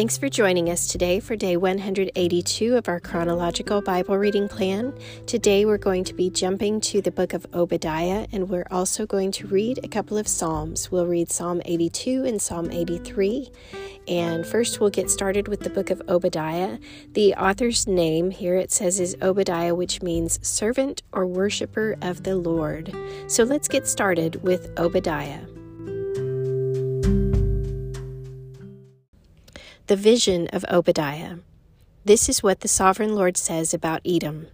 Thanks for joining us today for day 182 of our chronological Bible reading plan. Today we're going to be jumping to the book of Obadiah and we're also going to read a couple of Psalms. We'll read Psalm 82 and Psalm 83. And first we'll get started with the book of Obadiah. The author's name here it says is Obadiah, which means servant or worshiper of the Lord. So let's get started with Obadiah. The vision of Obadiah. This is what the sovereign Lord says about Edom.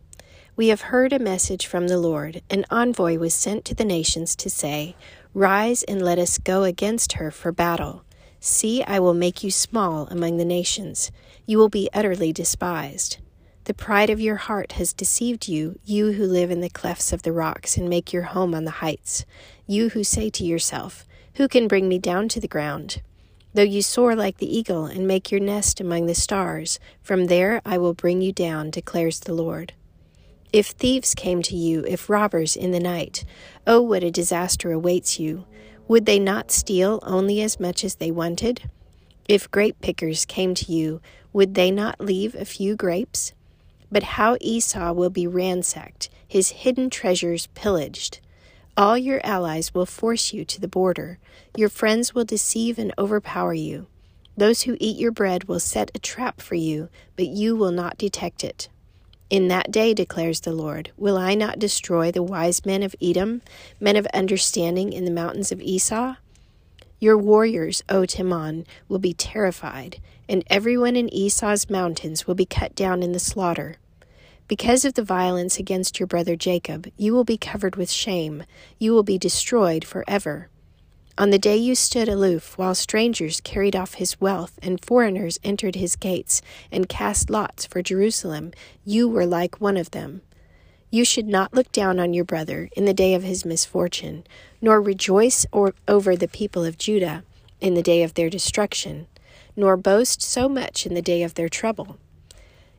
We have heard a message from the Lord. An envoy was sent to the nations to say, Rise and let us go against her for battle. See, I will make you small among the nations. You will be utterly despised. The pride of your heart has deceived you, you who live in the clefts of the rocks and make your home on the heights. You who say to yourself, Who can bring me down to the ground? Though you soar like the eagle and make your nest among the stars, from there I will bring you down, declares the Lord. If thieves came to you, if robbers in the night, oh, what a disaster awaits you! Would they not steal only as much as they wanted? If grape pickers came to you, would they not leave a few grapes? But how Esau will be ransacked, his hidden treasures pillaged. All your allies will force you to the border. Your friends will deceive and overpower you. Those who eat your bread will set a trap for you, but you will not detect it. In that day, declares the Lord, will I not destroy the wise men of Edom, men of understanding in the mountains of Esau? Your warriors, O Teman, will be terrified, and everyone in Esau's mountains will be cut down in the slaughter. Because of the violence against your brother Jacob, you will be covered with shame. You will be destroyed forever. On the day you stood aloof, while strangers carried off his wealth and foreigners entered his gates and cast lots for Jerusalem, you were like one of them. You should not look down on your brother in the day of his misfortune, nor rejoice or, over the people of Judah in the day of their destruction, nor boast so much in the day of their trouble.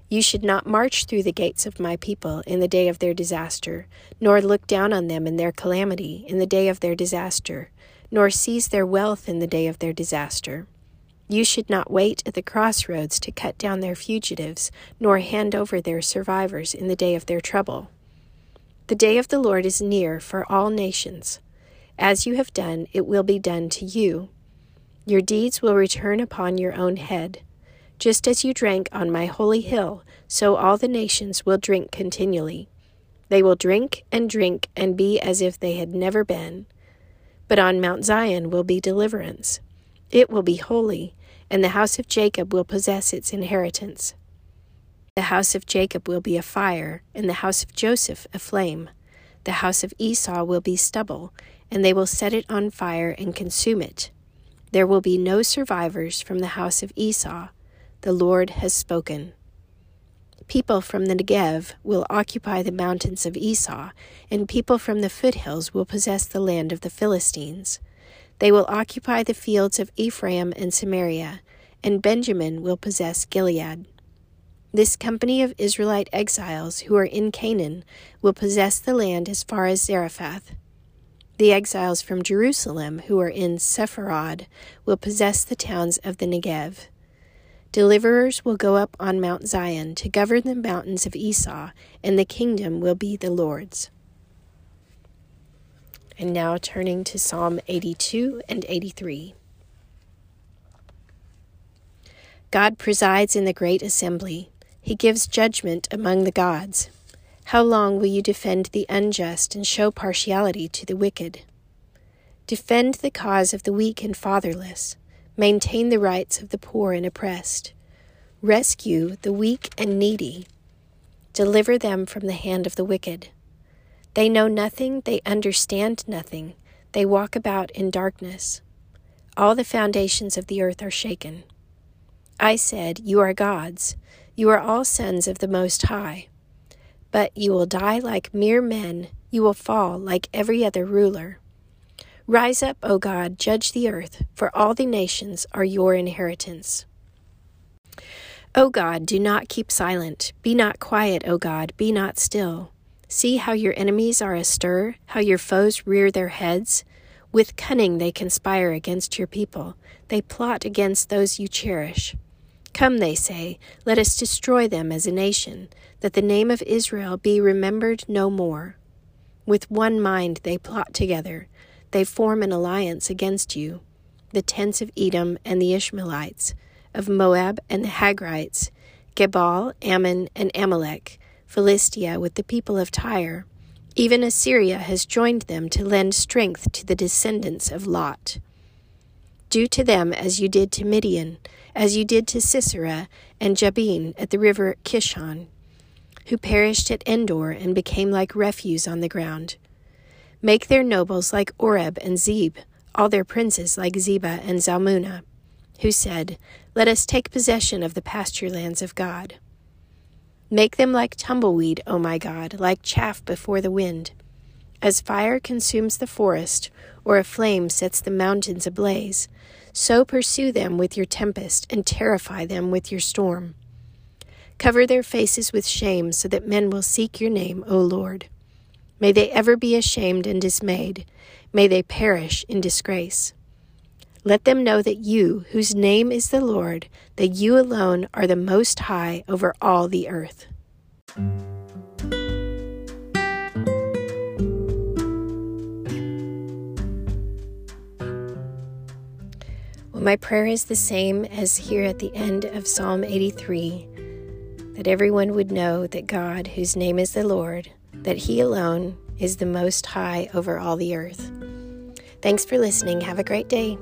You should not march through the gates of my people in the day of their disaster, nor look down on them in their calamity in the day of their disaster, nor seize their wealth in the day of their disaster. You should not wait at the crossroads to cut down their fugitives, nor hand over their survivors in the day of their trouble. The day of the Lord is near for all nations. As you have done, it will be done to you. Your deeds will return upon your own head. Just as you drank on my holy hill, so all the nations will drink continually. They will drink and drink and be as if they had never been. But on Mount Zion will be deliverance. It will be holy, and the house of Jacob will possess its inheritance. The house of Jacob will be a fire, and the house of Joseph a flame. The house of Esau will be stubble, and they will set it on fire and consume it. There will be no survivors from the house of Esau the Lord has spoken. People from the Negev will occupy the mountains of Esau, and people from the foothills will possess the land of the Philistines. They will occupy the fields of Ephraim and Samaria, and Benjamin will possess Gilead. This company of Israelite exiles who are in Canaan will possess the land as far as Zarephath. The exiles from Jerusalem who are in Sepharad will possess the towns of the Negev. Deliverers will go up on Mount Zion to govern the mountains of Esau, and the kingdom will be the Lord's. And now turning to Psalm 82 and 83. God presides in the great assembly. He gives judgment among the gods. How long will you defend the unjust and show partiality to the wicked? Defend the cause of the weak and fatherless. Maintain the rights of the poor and oppressed. Rescue the weak and needy. Deliver them from the hand of the wicked. They know nothing, they understand nothing, they walk about in darkness. All the foundations of the earth are shaken. I said, You are gods, you are all sons of the Most High. But you will die like mere men, you will fall like every other ruler. Rise up, O God, judge the earth, for all the nations are your inheritance. O God, do not keep silent. Be not quiet, O God, be not still. See how your enemies are astir, how your foes rear their heads. With cunning they conspire against your people, they plot against those you cherish. Come, they say, let us destroy them as a nation, that the name of Israel be remembered no more. With one mind they plot together, they form an alliance against you, the tents of Edom and the Ishmaelites, of Moab and the Hagrites, Gebal, Ammon, and Amalek, Philistia with the people of Tyre. Even Assyria has joined them to lend strength to the descendants of Lot. Do to them as you did to Midian as you did to Sisera and Jabin at the river Kishon, who perished at Endor and became like refuse on the ground. Make their nobles like Oreb and Zeb, all their princes like Zebah and Zalmunna, who said, Let us take possession of the pasture lands of God. Make them like tumbleweed, O my God, like chaff before the wind. As fire consumes the forest, or a flame sets the mountains ablaze, so pursue them with your tempest and terrify them with your storm. Cover their faces with shame so that men will seek your name, O Lord. May they ever be ashamed and dismayed. May they perish in disgrace. Let them know that you, whose name is the Lord, that you alone are the Most High over all the earth. Well, my prayer is the same as here at the end of Psalm 83 that everyone would know that God, whose name is the Lord, that He alone is the Most High over all the earth. Thanks for listening. Have a great day.